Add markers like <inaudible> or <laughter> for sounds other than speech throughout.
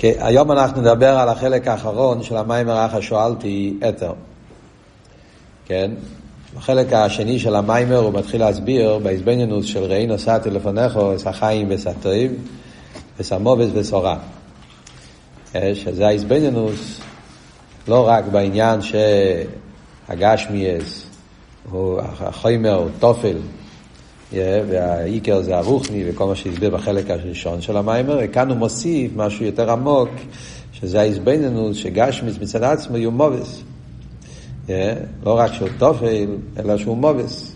כי היום אנחנו נדבר על החלק האחרון של המיימר האחר שואלתי אתר. כן? בחלק השני של המיימר הוא מתחיל להסביר בהזבנינוס של ראי נוסעתי לפניכו, אס החיים וסטריב, וסמובס וסורה. שזה ההזבנינוס לא רק בעניין שהגשמיאס הוא החומר, הוא תופל, והעיקר זה הרוחני וכל מה שהסביר בחלק הראשון של המיימר, וכאן הוא מוסיף משהו יותר עמוק, שזה ההזבנינוס שגשמיס מצד עצמו הוא מובס. לא רק שהוא תופל, אלא שהוא מובס.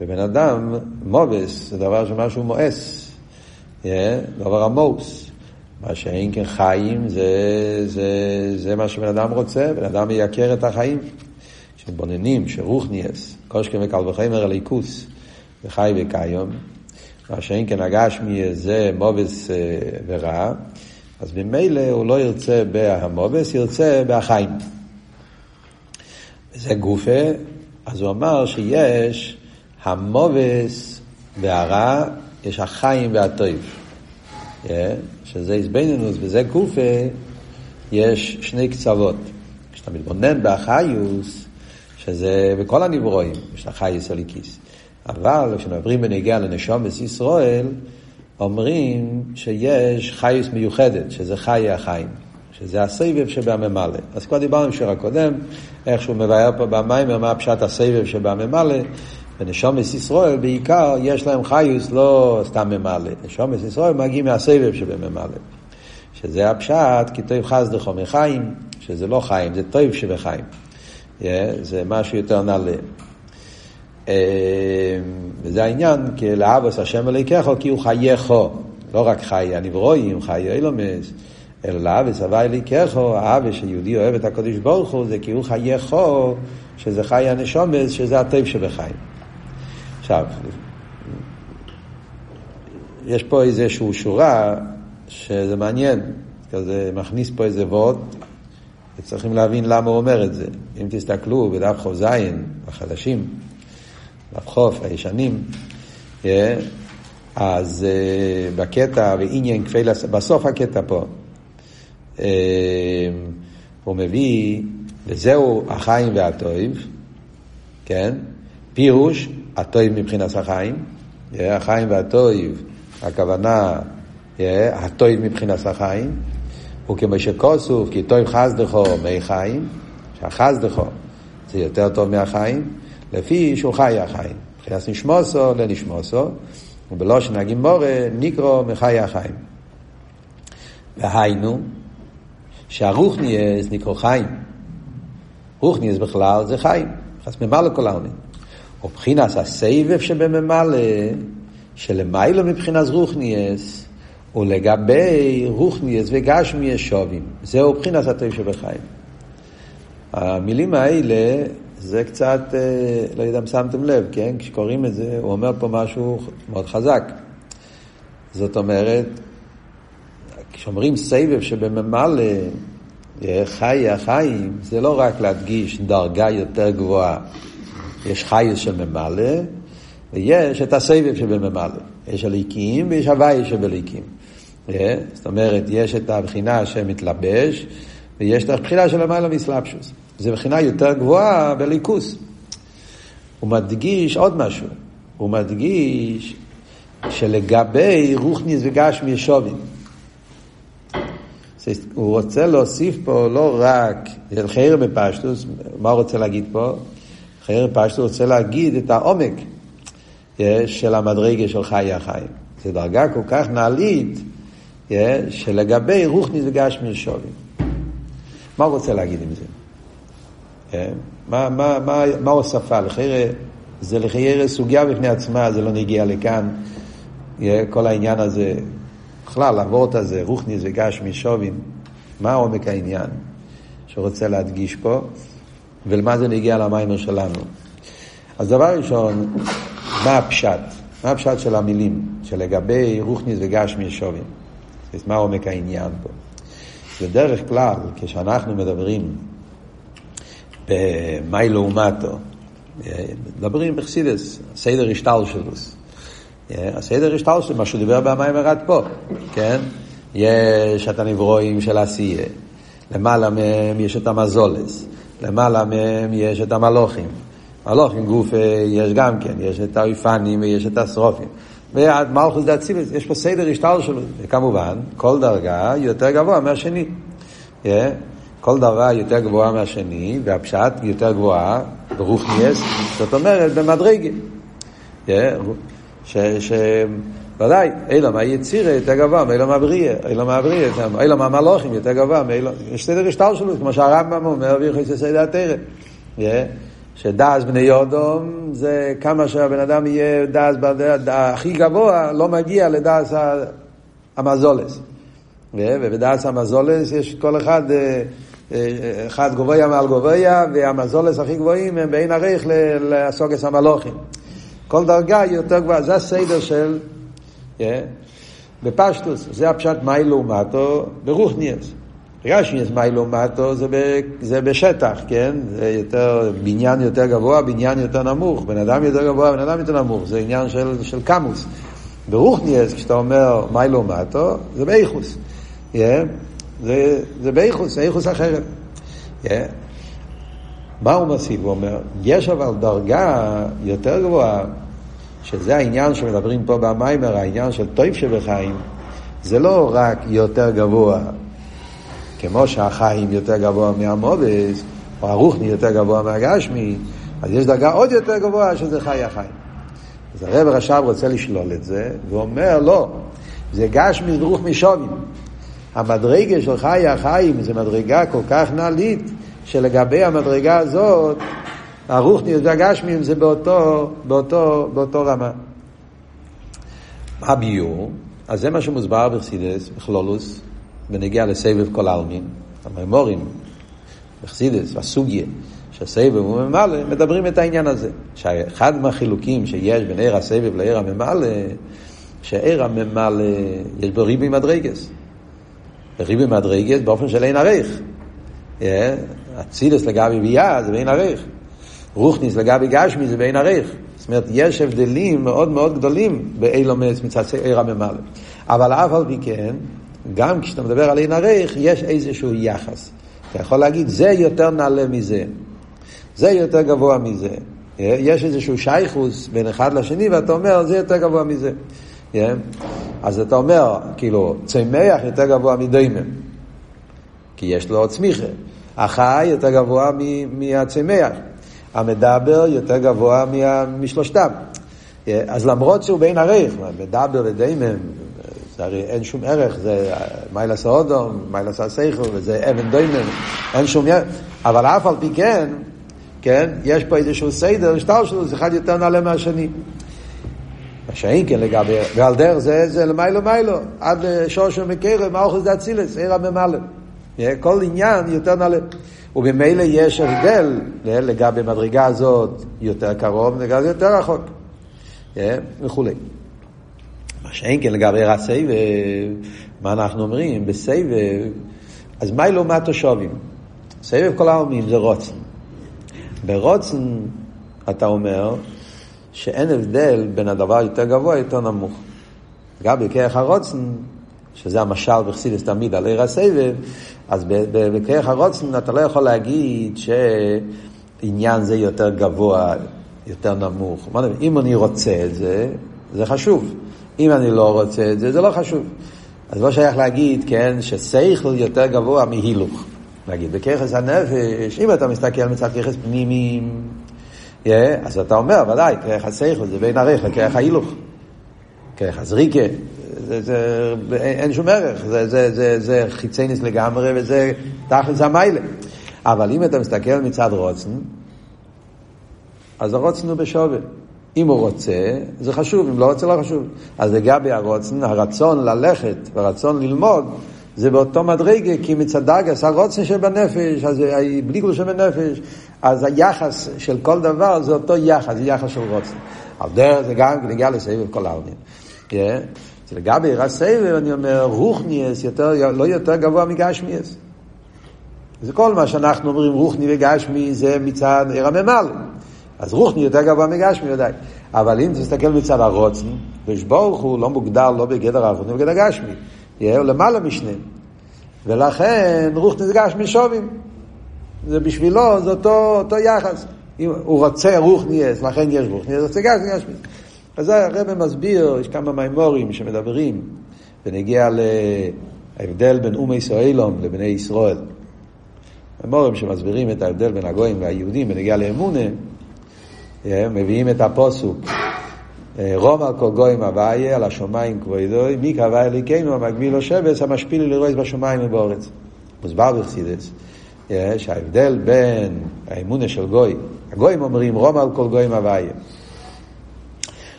ובן אדם, מובס זה דבר שמשהו מואס, דבר עמוס. מה שאין כן חיים זה, זה, זה מה שבן אדם רוצה, בן אדם מייקר את החיים. כשבוננים שרוחניאס, קושקם וקל וחמר הליכוס, וחי וקיום, מה שאין כן הגשמי זה מובס אה, ורע, אז ממילא הוא לא ירצה בהמובס, ירצה בהחיים. וזה גופה, אז הוא אמר שיש המובס והרע, יש החיים והטויב. שזה איזבנינוס וזה גופה, יש שני קצוות. כשאתה מתבונן באחיוס, שזה בכל הנברואים, יש החייס הליקיס. אבל כשמדברים בנגיע לנשום ישראל, אומרים שיש חייס מיוחדת, שזה חיי החיים, שזה הסבב שבממלא. אז כבר דיברנו עם שיר הקודם, איך שהוא מבאר פה במים, מה פשט הסבב שבממלא, ונשומס ישראל בעיקר יש להם חיוס לא סתם ממלא. נשומס ישראל מגיעים מהסבב שבממלא. שזה הפשט, כי טוב חס דחו מחיים, שזה לא חיים, זה טוב שבחיים. Yeah, זה משהו יותר נעלה. אה, וזה העניין, כי לאבוס השם אליקחו, כי הוא חייכו. לא רק חיי הנברואים, חיי אילומס, אלא לאבוס הווי אליקחו, האבוס שיהודי אוהב את הקדוש ברוך הוא, זה כי הוא חייכו, שזה חי הנשומס, שזה הטוב שבחיים. עכשיו, יש פה איזושהי שורה שזה מעניין, כזה מכניס פה איזה וורט, וצריכים להבין למה הוא אומר את זה. אם תסתכלו בדף זין, החדשים, דף חוף, הישנים, אה, אז אה, בקטע, ועניין כפיל, בסוף הקטע פה, אה, הוא מביא, וזהו החיים והטויב, כן? פירוש, הטויב מבחינת החיים, החיים והטויב, הכוונה, הטויב מבחינת החיים, וכמו שכוסוף, כי טויב חסדכו מי חיים, שהחסדכו זה יותר טוב מהחיים, לפי שהוא חי החיים. מבחינת נשמוסו לנשמוסו, ובלושן הגימורה נקרו מחי החיים. והיינו, שהרוחניאס נקרו חיים. רוחניאס בכלל זה חיים, חס ממלא כל העונים. ובחינס הסבב שבממלא, שלמיילו מבחינת רוחניאס, ולגבי רוחניאס וגשמיאס שווים. זהו בחינס הטוב שבחיים. המילים האלה, זה קצת, אה, לא יודע אם שמתם לב, כן? כשקוראים את זה, הוא אומר פה משהו מאוד חזק. זאת אומרת, כשאומרים סבב שבממלא, אה, חי החיים, זה לא רק להדגיש דרגה יותר גבוהה. יש חייס של ממלא, ויש את הסבב שבממלא. יש הליקים ויש הוואי שבליקים. אה? זאת אומרת, יש את הבחינה שמתלבש, ויש את הבחינה של למעלה מסלבשוס. זו בחינה יותר גבוהה בליכוס. הוא מדגיש עוד משהו. הוא מדגיש שלגבי רוחניס וגשמי שובים. הוא רוצה להוסיף פה לא רק חייר בפשטוס, מה הוא רוצה להגיד פה? חייר פשטוס רוצה להגיד את העומק אה, של המדרגה של חיי החיים. זו דרגה כל כך נעלית אה, שלגבי רוחניס וגשמי שובים. מה הוא רוצה להגיד עם זה? מה, מה, מה, מה הוספה? לחייר, זה לחייר סוגיה בפני עצמה, זה לא נגיע לכאן. כל העניין הזה, בכלל, הוורט הזה, רוחניס וגשמי שובים, מה עומק העניין שרוצה להדגיש פה, ולמה זה נגיע למיימר שלנו. אז דבר ראשון, מה הפשט? מה הפשט של המילים, שלגבי רוחניס וגשמי שובים? מה עומק העניין פה? בדרך כלל, כשאנחנו מדברים במאי לעומתו, מדברים בחסידס, סדר השטלשלוס. הסדר השטלשלוס, מה שהוא דיבר במים הרד פה, כן? יש את הנברואים של עשייה, למעלה מהם יש את המזולס, למעלה מהם יש את המלוכים. מלוכים גוף יש גם כן, יש את האיפנים ויש את השרופים. ועד מלכוס דאצילוס, יש פה סדר השטר שלו, וכמובן, כל דרגה יותר גבוה מהשני. כל דרגה יותר גבוהה מהשני, והפשט יותר גבוהה, ברוך נייס, זאת אומרת, במדרגה. Yeah. ש... ש... ודאי, אילם היצירה יותר גבוה מאילם הבריאה, אילם הבריאה, אילם המלוכים יותר גבוה מאילם, יש סדר השטר שלו, כמו שהרמב"ם אומר, ויכול סדר התרא. שדס בני יודום זה כמה שהבן אדם יהיה דס הכי גבוה, לא מגיע לדס המזולס. ובדס המזולס יש כל אחד, אה, אחד גבוה מעל גבוה, והמזולס הכי גבוהים הם בין ערך לסוגס המלוכים. כל דרגה יותר גבוהה, זה הסדר של, בפשטוס, זה הפשט מאי לעומתו ברוכניאס. רשמיאס מאי לעומתו זה בשטח, כן? זה יותר, בניין יותר גבוה, בניין יותר נמוך, בן אדם יותר גבוה, בן אדם יותר נמוך, זה עניין של, של קמוס. ברוכניאס, כשאתה אומר מאי לעומתו, זה באיכוס. Yeah? זה, זה באיכוס, זה איכוס אחרת. Yeah? מה הוא מוסיף? הוא אומר, יש אבל דרגה יותר גבוהה, שזה העניין שמדברים פה במיימר, העניין של טויף שבחיים, זה לא רק יותר גבוה כמו שהחיים יותר גבוה מהמובס, או הרוחני יותר גבוה מהגשמי, אז יש דרגה עוד יותר גבוהה שזה חי החיים. אז הרב רש"ב רוצה לשלול את זה, ואומר לא, זה גשמי ורוחמי שובים. המדרגה של חי החיים זה מדרגה כל כך נעלית, שלגבי המדרגה הזאת, הרוחני והגשמי זה באותו, באותו, באותו רמה. מה ביור? אז זה מה שמוסבר בחסידס, בכלולוס, בנגיע לסבב כל העלמין, הממורים, בחסידס, הסוגיה, שהסבב הוא ממלא, מדברים את העניין הזה. שאחד מהחילוקים שיש בין עיר הסבב לעיר הממלא, שעיר הממלא, יש בו ריבי מדרגס. ריבי מדרגס באופן של אין עריך. אצילס לגבי ביאה זה באין עריך. רוכניס לגבי גשמי זה באין עריך. זאת אומרת, יש הבדלים מאוד מאוד גדולים באילומס מצד עיר הממלא. אבל אף על פי כן, גם כשאתה מדבר על אין ערך, יש איזשהו יחס. אתה יכול להגיד, זה יותר נעלה מזה, זה יותר גבוה מזה. יש איזשהו שייכוס בין אחד לשני, ואתה אומר, זה יותר גבוה מזה. אז אתה אומר, כאילו, צמח יותר גבוה מדיימן, כי יש לו צמיחה. החי יותר גבוה מהצמח. המדבר יותר גבוה משלושתם. אז למרות שהוא בין ערך, מדבר ודיימן, זה הרי אין שום ערך, זה מיילס האודום, מיילס הסייכל, וזה אבן דוימן, אין שום ערך. אבל אף על פי כן, כן, יש פה איזשהו סדר, שטר שלו, זה אחד יותר נעלה מהשני. מה שאין כן לגבי, ועל דרך זה, זה למיילו מיילו, עד שורשו מקרב, מאוחס דאצילס, עיר הממלא. כל עניין יותר נעלה. וממילא יש הבדל לגבי מדרגה הזאת יותר קרוב, לגבי יותר רחוק. וכולי. מה שאין כן לגבי רע סבב, מה אנחנו אומרים? בסבב, אז מה לעומת תושבים? סבב כל העלמים זה רוצן. ברוצן אתה אומר שאין הבדל בין הדבר יותר גבוה יותר נמוך. גם בכרך הרוצן, שזה המשל בחסידס תמיד על עיר הסבב, אז בכרך הרוצן אתה לא יכול להגיד שעניין זה יותר גבוה, יותר נמוך. אם אני רוצה את זה, זה חשוב. אם אני לא רוצה את זה, זה לא חשוב. אז לא שייך להגיד, כן, שסייכל יותר גבוה מהילוך. נגיד, בככס הנפש, אם אתה מסתכל מצד ככס פנימיים, אז אתה אומר, ודאי, כרך הסייכל זה בין ערך לכרך ההילוך. כרך הזריקה, זה, זה, אין שום ערך, זה, זה, זה, זה חיצייניס לגמרי וזה תכלס המיילה. אבל אם אתה מסתכל מצד רוצן, אז הרוצן הוא בשווה. אם הוא רוצה, זה חשוב, אם לא רוצה, לא חשוב. אז לגבי הרוצן, הרצון ללכת והרצון ללמוד, זה באותו מדרגה, כי מצד דגס, הרוצן שבנפש, אז בלי גלוש שבנפש, אז היחס של כל דבר זה אותו יחס, זה יחס של רוצן. על דרך זה גם נגיע לסבב כל העלמין. Yeah. לגבי רסבב, אני אומר, רוחניאס יותר, לא יותר גבוה מגשמיאס. זה כל מה שאנחנו אומרים, רוחני וגשמי, זה מצד עיר הממלא. אז רוחני יותר גבוה מגשמי ודאי. אבל אם תסתכל מצד הרוצן, ויש ברוך הוא לא מוגדר לא בגדר הרוחני, בגדר גשמי. הוא למעלה משניהם. ולכן רוח נרגש משובים. זה בשבילו, זה אותו, אותו יחס. אם הוא רוצה רוח נהייס, לכן יש רוח נהייס, רוצה גש מזה. אז הרב מסביר, יש כמה מימורים שמדברים, ונגיע להבדל בין אומי ישראלום לבני ישראל. מימורים שמסבירים את ההבדל בין הגויים והיהודים בנגיע לאמונה, מביאים את הפוסוק. רום על כל גויים אביי, על השמיים כבודוי, מי קבע אליקנו המגביל לו שבס, המשפיל לרועץ בשמיים ובאורץ. מוסבר בחסידס, שההבדל בין האמונה של גוי, הגויים אומרים רום על כל גויים אביי.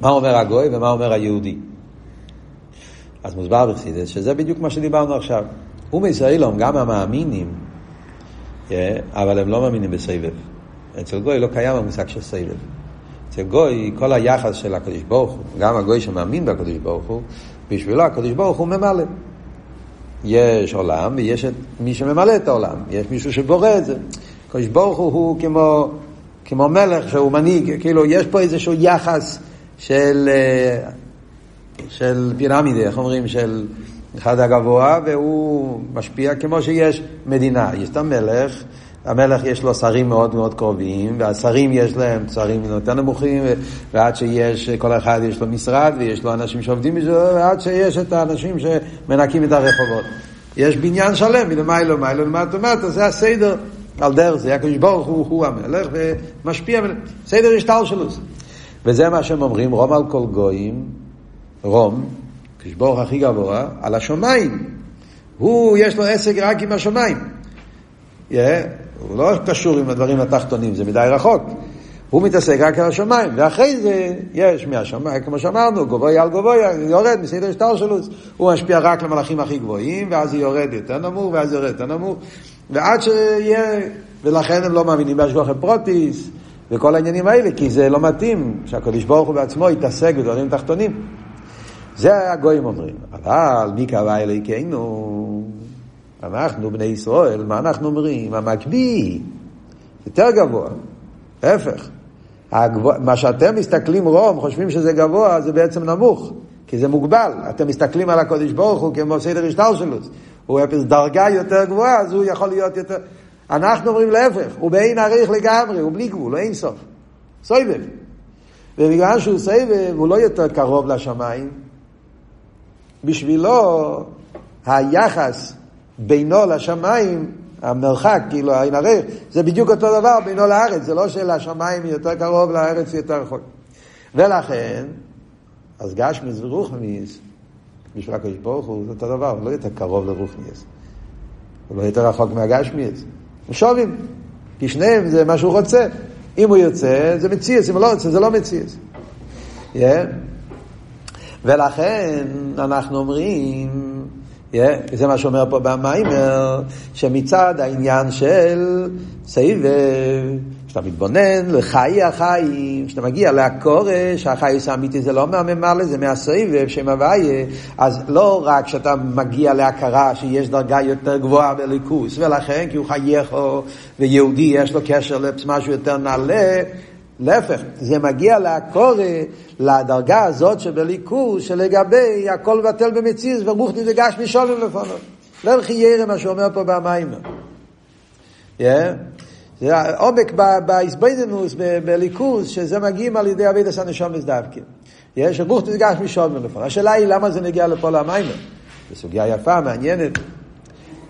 מה אומר הגוי ומה אומר היהודי? אז מוסבר בחסידס, שזה בדיוק מה שדיברנו עכשיו. אומי ישראלום, גם המאמינים, אבל הם לא מאמינים בסבב. אצל גוי לא קיים המושג של סבב. אצל גוי, כל היחס של הקדוש ברוך הוא, גם הגוי שמאמין בקדוש ברוך הוא, בשבילו הקדוש ברוך הוא ממלא. יש עולם ויש את מי שממלא את העולם, יש מישהו שבורא את זה. הקדוש ברוך הוא הוא כמו, כמו מלך שהוא מנהיג, כאילו יש פה איזשהו יחס של, אה, של פירמידה, איך אומרים, של אחד הגבוה, והוא משפיע כמו שיש מדינה. יש את המלך, המלך יש לו שרים מאוד מאוד קרובים, והשרים יש להם שרים יותר נמוכים, ועד שיש, כל אחד יש לו משרד, ויש לו אנשים שעובדים בזה, ועד שיש את האנשים שמנקים את הרחובות. יש בניין שלם, מלמיילו, מיילו, למטה, למטה, זה הסדר על דרך זה. הקדוש ברוך הוא, הוא המלך, ומשפיע, סדר השתלשלוס. וזה מה שהם אומרים, רום על כל גויים, רום, הקדוש ברוך הכי גבוה, על השמיים. הוא, יש לו עסק רק עם השמיים. הוא לא קשור עם הדברים התחתונים, זה מדי רחוק. הוא מתעסק רק על השמיים, ואחרי זה יש מהשמיים, כמו שאמרנו, גבוה על גבוה, יורד מסדר השטר שלו, הוא משפיע רק למלאכים הכי גבוהים, ואז יורד יותר נמוך, ואז יורד יותר נמוך, ועד שיהיה, ולכן הם לא מאמינים בהשגוחי פרוטיס, וכל העניינים האלה, כי זה לא מתאים שהקדוש ברוך הוא בעצמו יתעסק בדברים תחתונים. זה הגויים אומרים, אבל מי קבע אלוהיכנו? אנחנו בני ישראל, מה אנחנו אומרים? המקביל יותר גבוה, להפך. הגבוה, מה שאתם מסתכלים רום, חושבים שזה גבוה, זה בעצם נמוך, כי זה מוגבל. אתם מסתכלים על הקודש ברוך הוא כמו סדר השטר שלו. הוא אפס דרגה יותר גבוהה, אז הוא יכול להיות יותר... אנחנו אומרים להפך, הוא באין עריך לגמרי, הוא בלי גבול, הוא אין סוף. סויבב. ובגלל שהוא סבב, הוא לא יותר קרוב לשמיים. בשבילו, היחס בינו לשמיים, המרחק, כאילו העין הרי, זה בדיוק אותו דבר בינו לארץ, זה לא שלשמיים יותר קרוב, לארץ יותר רחוק. ולכן, אז גשמיס ורוחניס, בשביל הקדוש ברוך הוא, זה אותו דבר, הוא לא יותר קרוב לרוחניס. הוא לא יותר רחוק מהגשמיס. הם שווים, כי שניהם זה מה שהוא רוצה. אם הוא יוצא, זה מציאס, אם הוא לא יוצא, זה לא מציאס. Yeah. ולכן אנחנו אומרים, Yeah, זה מה שאומר פה במיימר, שמצד העניין של סבב, כשאתה מתבונן לחיי החיים, כשאתה מגיע להכורש, החייס האמיתי זה לא מהממלא, זה מהסבב, שם הוויה, אז לא רק שאתה מגיע להכרה שיש דרגה יותר גבוהה בליכוס, ולכן כי הוא חייך ויהודי יש לו קשר למשהו יותר נעלה, להפך, זה מגיע להקורא, לדרגה הזאת שבליכוז, שלגבי הכל בטל במציז ורוחני זה גש משולם לפניו. לא חיירם מה שאומר פה במים. זה העומק באיסבוידנוס, בליכוז, שזה מגיעים על ידי אבידס הנשום דווקא. יש רוחני זה גש משולם לפניו. השאלה היא למה זה מגיע לפה למים. זו סוגיה יפה, מעניינת.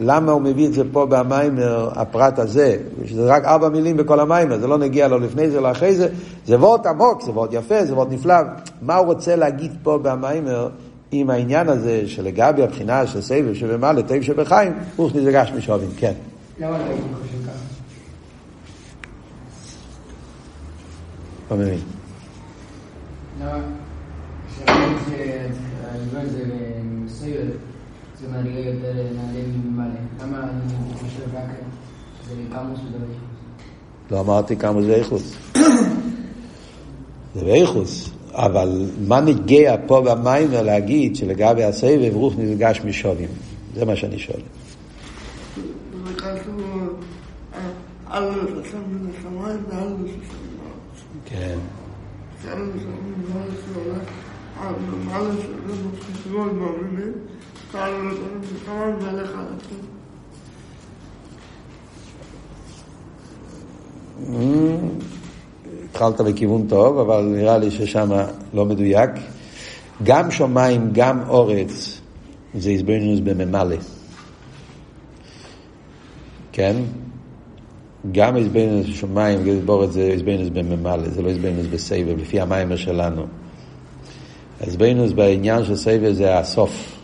למה הוא מביא את זה פה במיימר, הפרט הזה, שזה רק ארבע מילים בכל המיימר, זה לא נגיע לו לפני זה, לא אחרי זה, זה וורט עמוק, זה וורט יפה, זה וורט נפלא. מה הוא רוצה להגיד פה במיימר עם העניין הזה שלגבי הבחינה של סבב שבמעלה, תיב שבחיים, הוא נזגש משובים, כן. למה אתה חושב ככה? לא מבין. למה? מדרגה יותר נעלה ממעלה. למה אני חושב רק שזה קמוס ובאיכוס? לא אמרתי כמה זה איכוס. זה באיכוס. אבל מה נגיע פה במיימר להגיד שלגבי הסבב רוח נרגש משובים? זה מה שאני שואל. כן. התחלת בכיוון טוב, אבל נראה לי ששם לא מדויק. גם שמיים, גם אורץ, זה איזבנינוס בממלא. כן? גם איזבנינוס בשמיים, גזבורת זה איזבנינוס בממלא, זה לא איזבנינוס בסבב, לפי המיימר שלנו. איזבנינוס בעניין של סבב זה הסוף.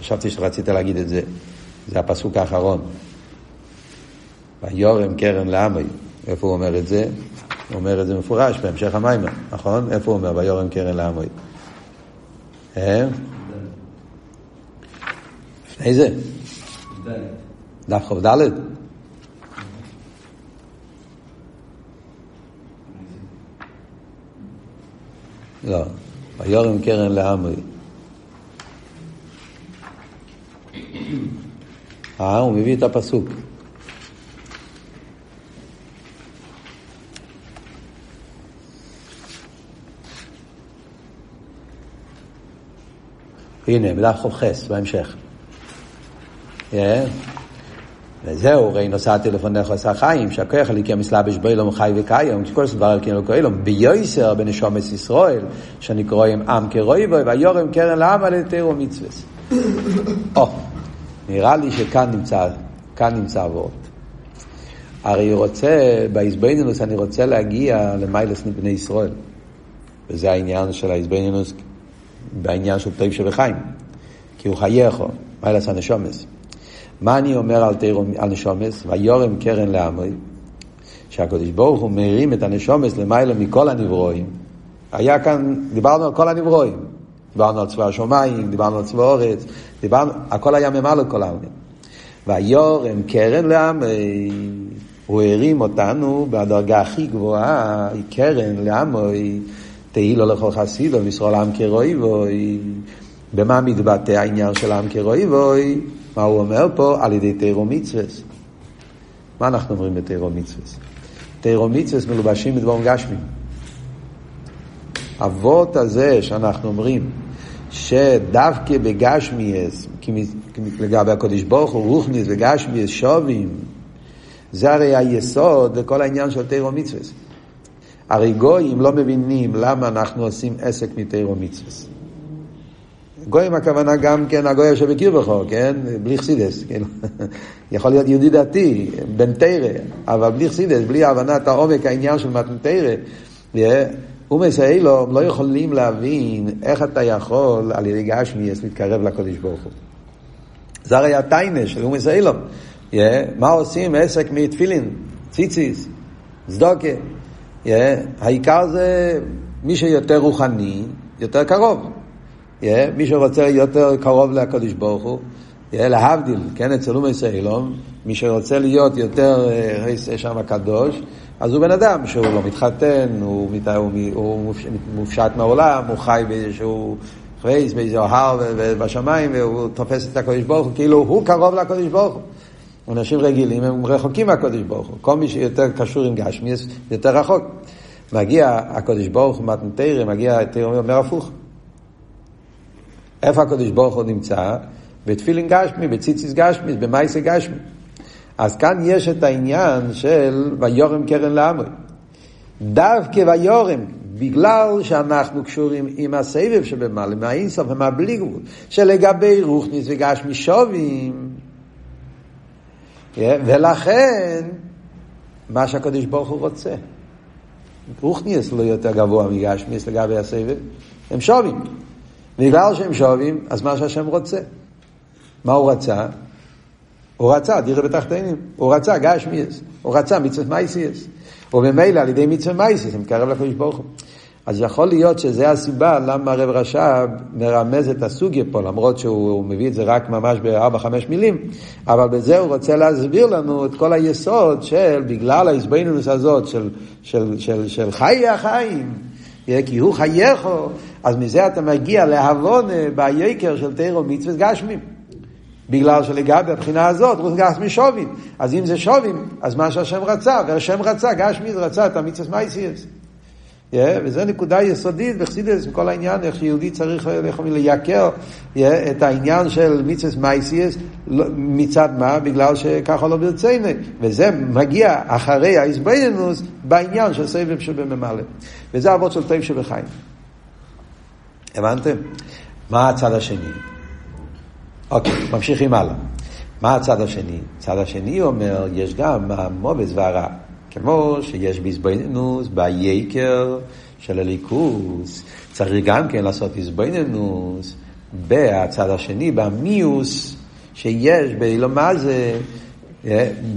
חשבתי שרצית להגיד את זה. זה הפסוק האחרון. ויורם קרן לעמי. איפה הוא אומר את זה? הוא אומר את זה מפורש בהמשך המיימר, נכון? איפה הוא אומר? ויורם קרן לעמי. אה? לפני זה? דף כ"ד? לא, ויורם קרן לעמי. אה, הוא מביא את הפסוק. הנה, בדף ח"ס, בהמשך. Yeah. וזהו, ראי נוסעתי לפניך עשה חיים, שהכוח הליקי המסלבש באילום חי וקיים, שכל סבר אלקין לא כאילום, ביועסר בנשומת ישראל, שאני קורא עם עם כרואי בו, ויורם קרן לעם על יתר ומצווס. נראה לי שכאן נמצא, כאן נמצא אבות. הרי רוצה, באיזבנינוס אני רוצה להגיע למיילס בני ישראל. וזה העניין של האיזבנינוס בעניין של טוב שבחיים. כי הוא חייכו, מיילס הנשומס. מה אני אומר על, תירו, על נשומס? ויורם קרן לעמי, שהקדוש ברוך הוא מרים את הנשומס למעלה מכל הנברואים. היה כאן, דיברנו על כל הנברואים. דיברנו על צבא השמיים, דיברנו על צבא אורץ, דיברנו, הכל היה ממלא כל העלמין. ויורם קרן לעמי, הוא הרים אותנו בדרגה הכי גבוהה, היא קרן לעמי, תהי לו לכל חסידו, משרול עם כרואיבוי. במה מתבטא העניין של עם כרואיבוי? מה הוא אומר פה? על ידי תירו מצווה. מה אנחנו אומרים בתירו מצווה? תירו מצווה מלובשים בדבום גשמי. אבות הזה שאנחנו אומרים, שדווקא בגשמיאס, לגבי הקודש ברוך הוא, רוחניס וגשמיאס שובים, זה הרי היסוד לכל העניין של תירו מצווה. הרי גויים לא מבינים למה אנחנו עושים עסק מתירו מצווה. גויים הכוונה גם כן הגוי אשר בקיר בכו, כן? בלי חסידס, כן? <laughs> יכול להיות יהודי דתי, בן תרא, אבל בלי חסידס, בלי הבנת העומק העניין של מתן תרא, מסייע לו, לא יכולים להבין איך אתה יכול על ידי גשמיאס להתקרב לקודש ברוך הוא. זה הרי הטיינה של הוא מסייע לו. מה עושים עסק מתפילין, ציציס, צדוקה. העיקר זה מי שיותר רוחני, יותר קרוב. Yeah, מי שרוצה יותר קרוב לקדוש ברוך הוא, yeah, להבדיל, כן, אצל אומי סיילום, מי שרוצה להיות יותר uh, שם הקדוש, אז הוא בן אדם שהוא לא מתחתן, הוא, מת, הוא, הוא מופשט מהעולם, הוא חי באיזשהו פרייס, באיזה הר בשמיים, והוא תופס את הקדוש ברוך הוא, כאילו הוא קרוב לקדוש ברוך הוא. אנשים רגילים הם רחוקים מהקדוש ברוך הוא. כל מי שיותר קשור עם גשמי, יותר רחוק. מגיע הקדוש ברוך הוא מתנתרא, מגיע, תראה, אומר הפוך. איפה הקדוש ברוך הוא נמצא? בתפילין גשמי, בציציס גשמי, במייסה גשמי. אז כאן יש את העניין של ויורם קרן לעמי. דווקא ויורם, בגלל שאנחנו קשורים עם הסבב שבמעלה, מהאינסוף ומהבלי גבול, שלגבי רוחניס וגשמי שובים, ולכן, מה שהקדוש ברוך הוא רוצה. רוחניס לא יותר גבוה מגשמיס לגבי הסבב, הם שובים. בגלל שהם שובים, אז מה שהשם רוצה. מה הוא רצה? הוא רצה דירה בתחתינים, הוא רצה גשמיאס, הוא רצה מצוות מייסיאס. וממילא על ידי מצוות מייסיאס הם קרב לקדוש ברוך הוא. אז יכול להיות שזה הסיבה למה הרב רש"ב מרמז את הסוגיה פה, למרות שהוא מביא את זה רק ממש בארבע-חמש מילים, אבל בזה הוא רוצה להסביר לנו את כל היסוד של, בגלל ההסבינוס הזאת של, של, של, של חיי החיים, כי הוא חייכו, אז מזה אתה מגיע להבון ביקר של תירו מצוות גשמים. בגלל שלגבי הבחינה הזאת, רוס גשמי שובים. אז אם זה שובים, אז מה שהשם רצה, והשם רצה, גשמי רצה את המצוות מייסיאס. Yeah, וזו נקודה יסודית בחסידס, כל העניין, איך יהודי צריך איך אומרים, לייקר yeah, את העניין של מיצס מייסיאס, לא, מצד מה? בגלל שככה לא ברצינו. וזה מגיע אחרי האיזבנינוס בעניין של סבב שבממלא. וזה אבות של טוב שבחיים. הבנתם? מה הצד השני? אוקיי, ממשיכים הלאה. מה הצד השני? הצד השני אומר, יש גם המובס והרע. כמו שיש באיזבנינוס, בייקר של הליכוס, צריך גם כן לעשות איזבנינוס בצד השני, במיוס שיש באילו מה זה,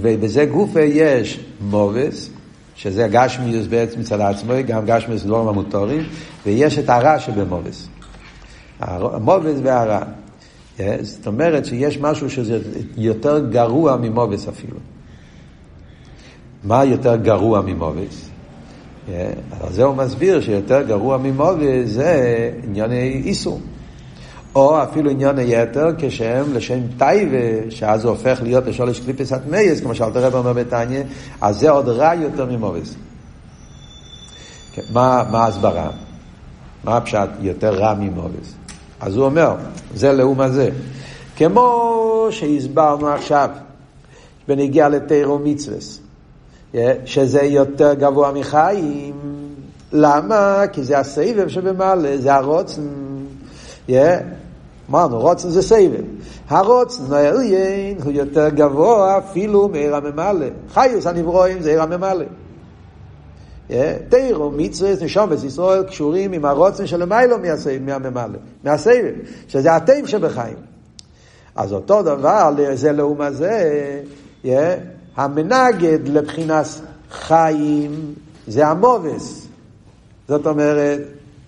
ובזה גופה יש מובס, שזה גשמיוס בעצם מצד עצמו, גם גשמיוס דבורים המוטורים, ויש את הרע שבמובס. המובס והרע. זאת אומרת שיש משהו שזה יותר גרוע ממאוס אפילו. מה יותר גרוע ממאוס? על זה הוא מסביר שיותר גרוע ממאוס זה ענייני איסור. או אפילו עניין היתר כשהם לשם תאווה, שאז זה הופך להיות לשלוש קליפות הטמאות, כמו שאלטער רבי אומר בתניא, אז זה עוד רע יותר ממאוס. מה, מה ההסברה? מה הפשט יותר רע ממאוס? אז הוא אומר, זה לאום הזה. כמו שהסברנו עכשיו, בנגיע לתירו מצווס, שזה יותר גבוה מחיים. למה? כי זה הסבב שבמעלה, זה הרוצן. אמרנו, רוצן זה סבב. הרוצן העליין הוא יותר גבוה אפילו מעיר הממלא. חיוס הנברואים זה עיר הממלא. תירו, מצווה, נשומת ישראל קשורים עם הרוצן של המיילו מהממלא, מהסבב, שזה הטבע שבחיים. אז אותו דבר, זה לאומה זה, המנגד לבחינת חיים זה המובס. זאת אומרת,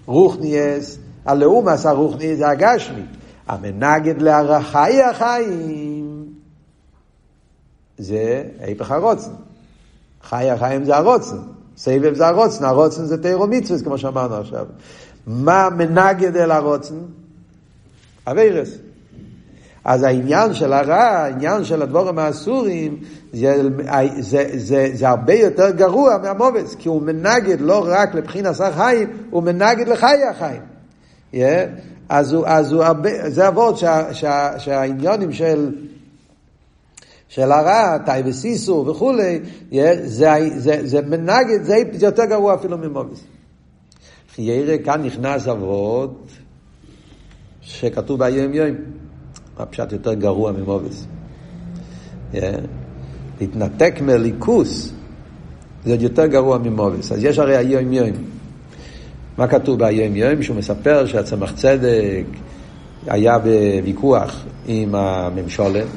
רוחניאס, הלאומס הרוחני זה הגשמי. המנגד להרחי החיים זה היפך הרוצן. חי החיים זה הרוצן. סבב זה הרוצן, הרוצן זה תירו מצווה, כמו שאמרנו עכשיו. מה מנגד אל הרוצן? אביירס. אז העניין של הרע, העניין של הדבורים האסורים, זה, זה, זה, זה הרבה יותר גרוע מהמובץ, כי הוא מנגד לא רק לבחינת החיים, הוא מנגד לחיי החיים. Yeah? אז, הוא, אז הוא הרבה, זה אבות שה, שה, שהעניונים של, של הרע, תאי וסיסו וכולי, זה, זה, זה מנגד, זה יותר גרוע אפילו ממובץ. חיירה כאן נכנס אבות שכתוב ביום יום. הפשט יותר גרוע ממובס. להתנתק מליכוס זה יותר גרוע ממובס. אז יש הרי היום יום. מה כתוב ביום יום? שהוא מספר שהצמח צדק היה בוויכוח עם הממשולת,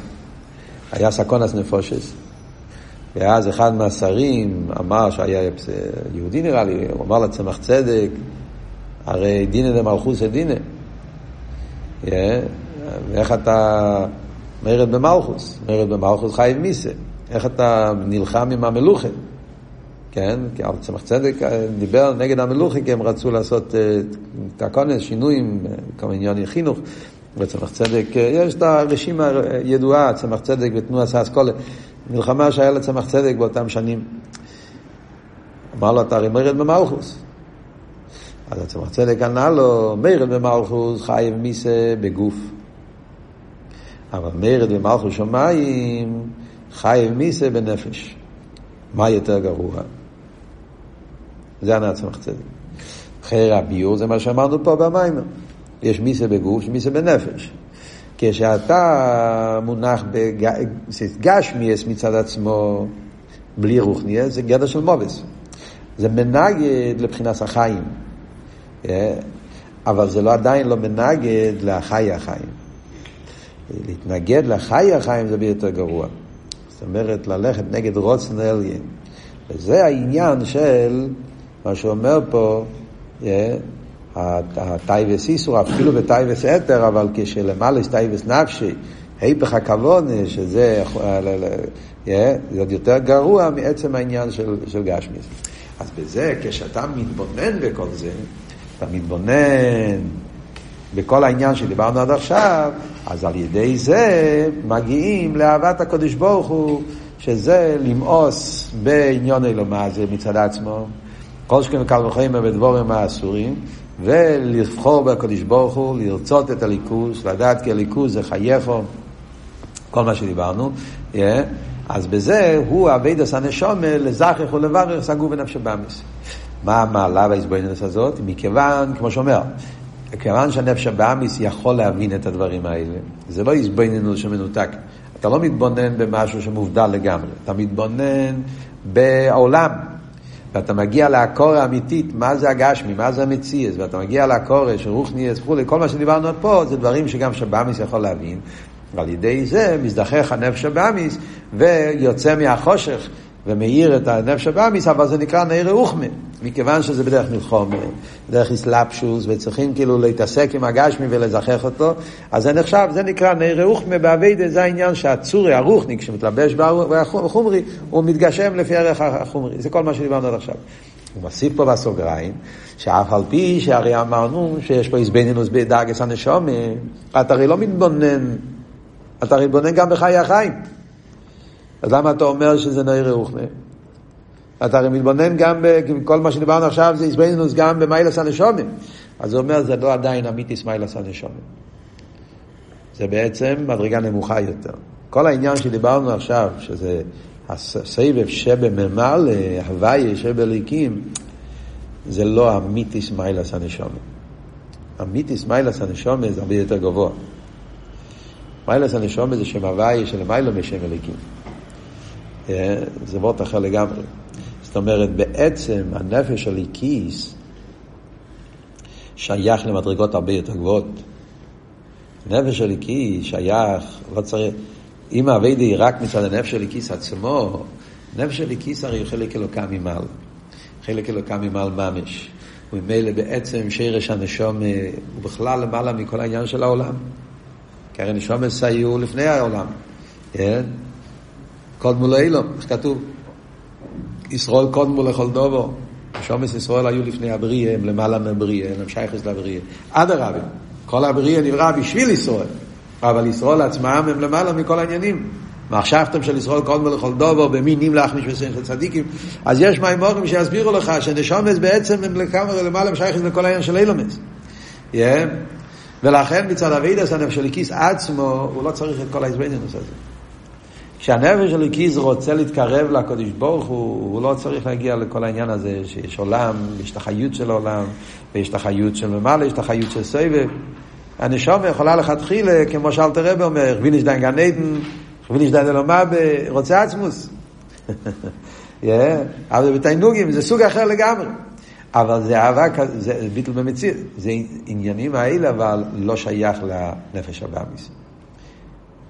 היה סקונס נפושס, ואז אחד מהשרים אמר שהיה יהודי נראה לי, הוא אמר לצמח צדק, הרי דינא דמלכוס דינא. ואיך אתה מרד במלכוס, מרד במלכוס חייב מיסה, איך אתה נלחם עם המלוכה, כן? כי צמח צדק אה, דיבר נגד המלוכה כי הם רצו לעשות אה, תקונס, שינויים, כמה ענייני חינוך. וצמח צדק, אה, יש את הרשימה הידועה, צמח צדק ותנועה סאסכולה, מלחמה שהיה לצמח צדק באותם שנים. אמר לו, אתה הרי מרד במלכוס. אז הצמח צדק ענה לו, מרד במלכוס חייב מיסה בגוף. אבל מרד במלכוס שמיים חי מיסה בנפש. מה יותר גרוע? זה הנעצמך צדק. חייר הביור זה מה שאמרנו פה במים. יש מיסה בגוף, יש מיסה בנפש. כשאתה מונח בגשמיאס מצד עצמו, בלי רוחניאס, זה גדר של מובס. זה מנגד לבחינת החיים. אבל זה לא עדיין לא מנגד לחי החיים. להתנגד לחי החיים זה ביותר גרוע. זאת אומרת, ללכת נגד רצון העליון. וזה העניין של מה שאומר פה, תאוות איסור, אפילו בתאוות היתר, אבל כשלמלא תאוות נפשו, היפך הכוונה, שזה זה עוד יותר גרוע מעצם העניין של, של גשמיות. אז בזה, כשאתה מתבונן בכל זה, אתה מתבונן בכל העניין שדיברנו עד עכשיו, אז על ידי זה מגיעים לאהבת הקודש ברוך הוא, שזה למאוס בעניון אלומה זה מצד עצמו, כל שכם וקל וחומר בדבורים האסורים, ולבחור בקדוש ברוך הוא, לרצות את הליכוז, לדעת כי הליכוז זה חייכו, כל מה שדיברנו, yeah. אז בזה הוא אבידס הנשומה לזכך ולברך סגור בנפשו באמיס. מה המעלה בהזבנינוס הזאת? מכיוון, כמו שאומר, כיוון שהנפש הבאמיס יכול להבין את הדברים האלה, זה לא הזבנינוס שמנותק. אתה לא מתבונן במשהו שמובדל לגמרי, אתה מתבונן בעולם. ואתה מגיע לעקור האמיתית, מה זה הגשמי, מה זה המציאס, ואתה מגיע לעקור של רוחניאס וכולי, כל מה שדיברנו עד פה זה דברים שגם שבאמיס יכול להבין, ועל ידי זה מזדחך הנפש הבאמיס ויוצא מהחושך ומאיר את הנפש הבאמיס, אבל זה נקרא נערי רוחמה, מכיוון שזה בדרך מלחום, בדרך איסלאפשוס, וצריכים כאילו להתעסק עם הגשמי ולזכח אותו, אז זה נחשב, זה נקרא נערי רוחמה באביידה, זה העניין שהצורי, הרוחניק, שמתלבש בחומרי, הוא מתגשם לפי ערך החומרי, זה כל מה שדיברנו עד עכשיו. הוא מוסיף פה בסוגריים, שאף על פי שהרי אמרנו שיש פה איזבנינוס בדאגס הנשומה, אתה הרי לא מתבונן, אתה הרי מתבונן גם בחיי החיים. אז למה אתה אומר שזה נעיר רוחמה? אתה הרי מתבונן גם, כל מה שדיברנו עכשיו זה הסברינוס גם במיילס הנשומים. אז הוא אומר, זה לא עדיין אמיתיס מיילס הנשומים. זה בעצם מדרגה נמוכה יותר. כל העניין שדיברנו עכשיו, שזה הסבב שבממלא, הוויה שבליקים, זה לא אמיתיס מיילס הנשומים. אמיתיס מיילס הנשומים זה הרבה יותר גבוה. מיילס הנשומים זה שם הוויה שלמיילא משם אליקים. זה וורט אחר לגמרי. זאת אומרת, בעצם הנפש הליקיס שייך למדרגות הרבה יותר גבוהות. נפש הליקיס שייך, לא צריך, אם האביידה היא רק מצד הנפש הליקיס עצמו, נפש הליקיס הרי הוא חלק אלוקה ממעל. חלק אלוקה ממעל ממש. וממילא בעצם שרש הנשום הוא בכלל למעלה מכל העניין של העולם. כי הרי נשומס היו לפני העולם. כן? קודמו לאילום, איך כתוב? ישראל קודמו לכל דובו. שומס ישראל היו לפני הבריאה, הם למעלה מהבריאה, הם שייכס לבריאה. אדרבה, כל הבריאה נברא בשביל ישראל, אבל ישראל עצמם הם למעלה מכל העניינים. מחשבתם של ישראל קודמו לכל דובו, במי נמלח משהו של צדיקים. אז יש מימורים שיסבירו לך שנשומס בעצם הם לכמה למעלה שייכס לכל העניין של אילומס. Yeah. ולכן מצד אבידס הנפש של הכיס עצמו, הוא לא צריך את כל ההזבנינוס הזה. כשהנפש של הקיז רוצה להתקרב לקדוש ברוך הוא, הוא לא צריך להגיע לכל העניין הזה שיש עולם, יש את החיות של העולם, ויש את החיות של ממלא, יש את החיות של סבב. הנשום יכולה לכתחילה, כמו שאלתר רבי אומר, ויניש דיין גן עדן, ויניש דיין אלומה רוצה עצמוס. <laughs> אבל זה בתיינוגים, זה סוג אחר לגמרי. אבל זה אהבה, זה ביטל במציר. זה עניינים האלה, אבל לא שייך לנפש הבאמיס.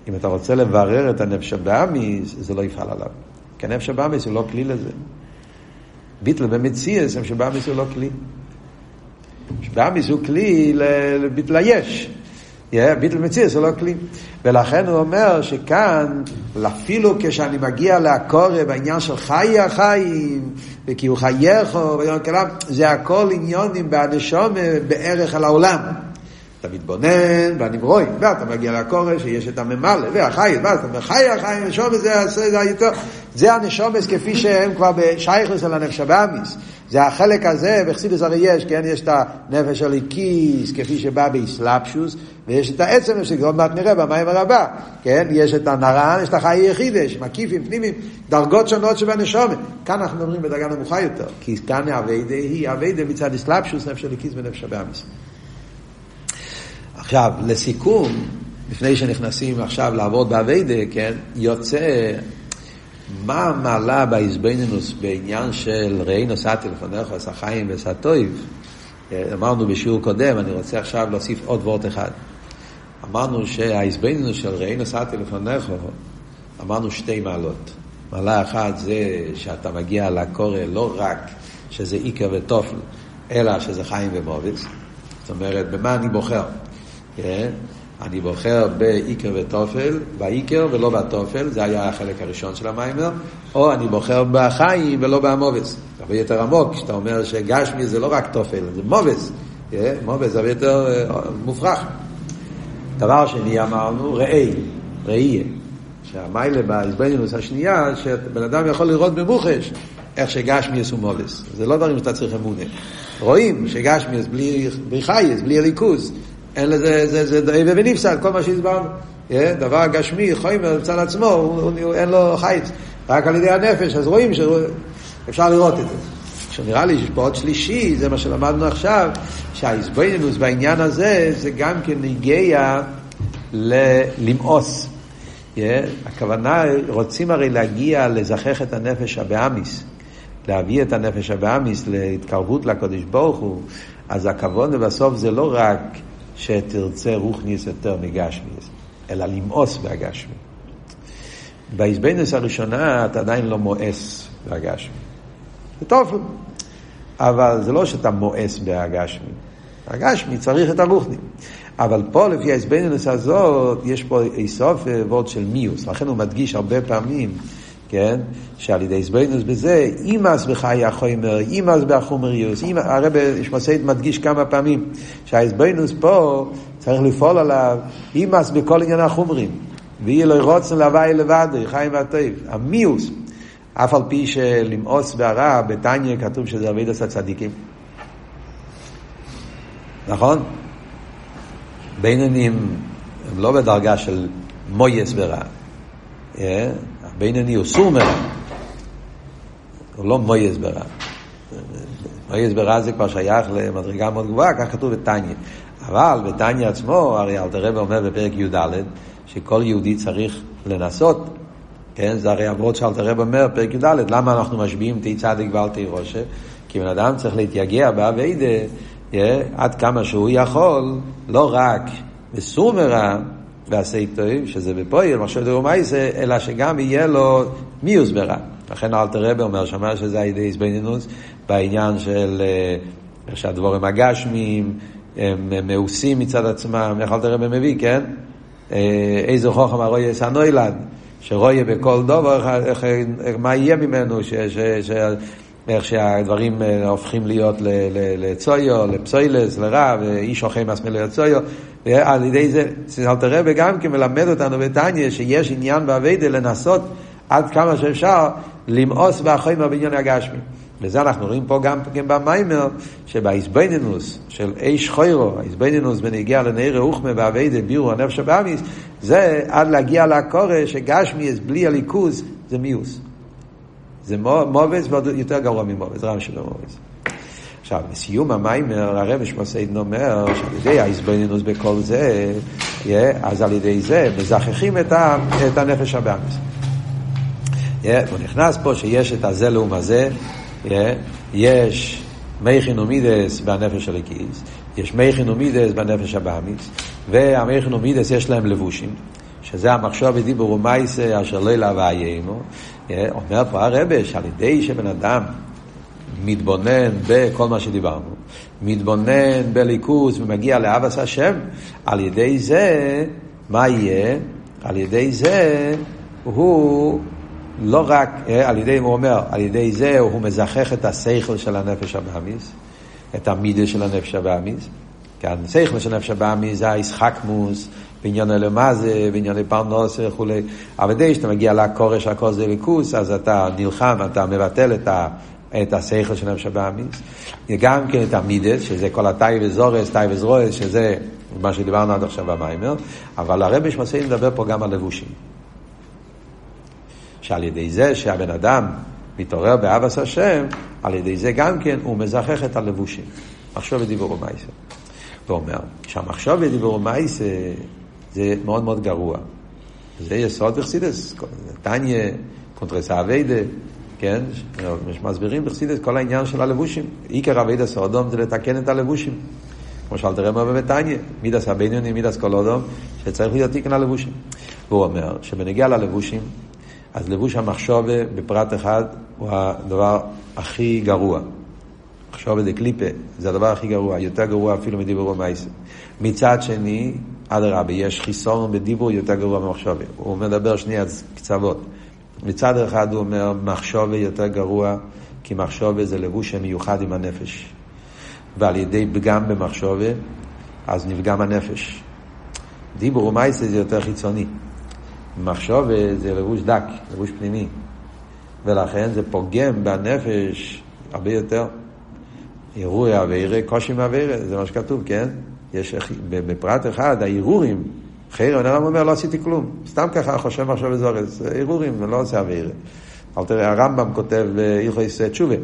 אם אתה רוצה לברר את הנפש הבאמיס, זה לא יפעל עליו. כי הנפש הבאמיס הוא לא כלי לזה. ביטל במציאס, הנפש הבאמיס הוא לא כלי. שבאמיס הוא כלי לביטל היש. ביטל מציאס הוא לא כלי. ולכן הוא אומר שכאן, אפילו כשאני מגיע לעקורת בעניין של חיי החיים, וכי הוא חייכו, זה הכל עניונים בהנשום בערך על העולם. אתה מתבונן והנברוי, ואתה מגיע לקורש שיש את הממלא והחייס, ואז אתה אומר חי החיים, נשומס זה, היותר, זה הנשומס כפי שהם כבר בשייכלס על הנפש הבאמיס. זה החלק הזה, בחסידס הרי יש, כן, יש את הנפש הליקיס, כפי שבא באסלאפשוס, ויש את העצם, שעוד מעט נראה במים הרבה, כן, יש את הנרן, יש את החיי יחידש, מקיפים, פנימיים, דרגות שונות שבנשומת. כאן אנחנו מדברים בדרגה נמוכה יותר, כי כאן האביידה היא אביידה מצד אסלאפשוס, נפש הליקיס ונפש הבאמיס. עכשיו, לסיכום, לפני שנכנסים עכשיו לעבוד באביידה, כן, יוצא מה המעלה באיזבנינוס בעניין של ראי נוסעתי לפניך, עשה חיים ועשה טויב. אמרנו בשיעור קודם, אני רוצה עכשיו להוסיף עוד וורט אחד. אמרנו שהאיזבנינוס של ראי נוסעתי לפניך, אמרנו שתי מעלות. מעלה אחת זה שאתה מגיע לקורא לא רק שזה איקר וטופל, אלא שזה חיים ומובץ. זאת אומרת, במה אני בוחר? כן? אני בוחר באיקר וטופל, באיקר ולא בתופל, זה היה החלק הראשון של המיימר, או אני בוחר בחיים ולא במובס. זה הרבה יותר עמוק, כשאתה אומר שגשמי זה לא רק טופל, זה מובס. כן? מובס זה הרבה יותר אה, מופרך. דבר שני אמרנו, ראי, ראייה. שהמיילה בהזבנינוס השנייה, שבן אדם יכול לראות במוחש איך שגשמיאס הוא מובס. זה לא דברים שאתה צריך אמונה. רואים שגשמיאס בלי, בלי חייס, בלי הליכוז, אין לזה, זה, זה, זה ונפסד, כל מה שהסברנו. Yeah, דבר גשמי, חומר מצד עצמו, הוא, הוא, אין לו חייס. רק על ידי הנפש, אז רואים שאפשר לראות את זה. עכשיו נראה לי עוד שלישי, זה מה שלמדנו עכשיו, שהאיזבנינוס בעניין הזה, זה גם כן הגיע למאוס. Yeah, הכוונה, רוצים הרי להגיע לזכך את הנפש הבאמיס, להביא את הנפש הבאמיס להתקרבות לקודש ברוך הוא, אז הכבוד בסוף זה לא רק שתרצה רוחניס יותר מגשמיס, אלא למאוס בהגשמי. באיזבנינוס הראשונה אתה עדיין לא מואס בהגשמי. זה טוב, אבל זה לא שאתה מואס בהגשמי. הגשמי צריך את הרוחני. אבל פה לפי ההסבנינוס הזאת, יש פה איסוף וורד של מיוס. לכן הוא מדגיש הרבה פעמים, כן, שעל ידי הסבנינוס בזה, אימאס בחיי החומר, אימאס בהחומריוס, הרב שמסעית מדגיש כמה פעמים, שההסבנינוס פה צריך לפעול עליו, אימאס בכל עניין החומרים. ויהיה לו רוצן להווי לבד, חיים והטוב. המיוס, אף על פי שלמאוס בהרע, בתניא כתוב שזה אבידס הצדיקים. נכון? בינונים הם לא בדרגה של מויס ברע. הבינוני הוא סור מרע. הוא לא מויס ברע. מויס ברע זה כבר שייך למדרגה מאוד גבוהה, כך כתוב בתניא. אבל בתניא עצמו, הרי אלתר רב אומר בפרק י"ד, שכל יהודי צריך לנסות, כן, זה הרי אבות שאלתר רב אומר, פרק י"ד, למה אנחנו משביעים תהי צדיק ואל תהי ראשה? כי בן אדם צריך להתייגע באביידה עד כמה שהוא יכול, לא רק בסור מרע ועשה טוב, שזה בפועל, מחשב דרומייסה, אלא שגם יהיה לו מיוס ברע. לכן אלתר רבי אומר, שמע שזה הידי איזבנינוס, בעניין של איך שהדבורים הגשמים, הם מאוסים מצד עצמם, איך אלתר רבי מביא, כן? איזה חוכם הרוי הנוילד, שרואה בכל דובר, מה יהיה ממנו, ש, ש, ש, איך שהדברים אה, הופכים להיות לצויו, לפסוילס, לרע, ואיש אוכל מסמל לצויו, ועל ידי זה, אלתר רבי גם כן מלמד אותנו בתניא שיש עניין באביידה לנסות עד כמה שאפשר למאוס באחוים בעניין הגשמי. וזה אנחנו רואים פה גם כן במיימר, שבאיזבנינוס של איש חוירו, האיזבנינוס בנגיע לנעיר רוחמה באביידה בירו הנפש הבאמיס, זה עד להגיע לקורא שגשמי בלי הליכוז זה מיוס. זה מובס ועוד יותר גרוע ממובס, רם שלא מובס. עכשיו, בסיום המיימר, הרב שמוסיידן אומר שעל ידי ההזבנינוס בכל זה, אז על ידי זה מזכחים את, ה, את הנפש הבאמיס. הוא נכנס פה שיש את הזה לעום הזה, יש מי חינומידס בנפש הליקיס, יש מי חינומידס בנפש הבאמיס, והמי חינומידס יש להם לבושים. שזה המחשוב ודיבור ומייסה אשר לא ילווה איימו, אומר פה הרבה שעל ידי שבן אדם מתבונן בכל מה שדיברנו, מתבונן בליכוס ומגיע לאבס השם, על ידי זה, מה יהיה? על ידי זה הוא לא רק, על ידי, הוא אומר, על ידי זה הוא מזכך את השכל של הנפש הבאמיס, את המידה של הנפש הבאמיס, כי השכל של הנפש הבאמיס זה הישחקמוס, בעניין אלמזה, בענייני פרנוס וכולי. אבל די שאתה מגיע לקורש הכל זה ליכוס, אז אתה נלחם, אתה מבטל את ה... את השכל של נפש הבאמיס, גם כן את המידס, שזה כל התאי וזורס, תאי וזרועס, שזה מה שדיברנו עד עכשיו במאמר, אבל הרבי שמסעים לדבר פה גם על לבושים. שעל ידי זה שהבן אדם מתעורר באהבת השם, על ידי זה גם כן הוא מזכך את הלבושים. מחשבה ודיבור ומעשה. הוא אומר, שהמחשבה ודיבור ומעשה זה מאוד מאוד גרוע. זה יסוד בחסידות, תניא, קונטרס העבודה, כן? מסבירים בחסידות כל העניין של הלבושים. עיקר עבודת האדם זה לתקן את הלבושים. כמו שאלת רמר בבטניה, מידס הבניוני, מידס כל אודום, שצריך להיות תיקן הלבושים. והוא אומר שבנגיע ללבושים, אז לבוש המחשובה בפרט אחד הוא הדבר הכי גרוע. מחשובה דה קליפה, זה הדבר הכי גרוע, יותר גרוע אפילו מדיבור ומייסה. מצד שני, אדרבה, יש חיסון בדיבור יותר גרוע ממחשובה. הוא מדבר שני קצוות. מצד אחד הוא אומר, מחשובה יותר גרוע, כי מחשובה זה לבוש מיוחד עם הנפש. ועל ידי פגם במחשובה, אז נפגם הנפש. דיבור ומייסה זה יותר חיצוני. מחשובה זה לבוש דק, לבוש פנימי. ולכן זה פוגם בנפש הרבה יותר. ערעורי אווירה, קושי מאווירה, זה מה שכתוב, כן? יש בפרט אחד, הערעורים, חייר, הרב אומר, לא עשיתי כלום. סתם ככה חושב עכשיו בזורס, ערעורים, לא עושה אווירה. אל תראה, הרמב"ם כותב בהלכויס תשובה,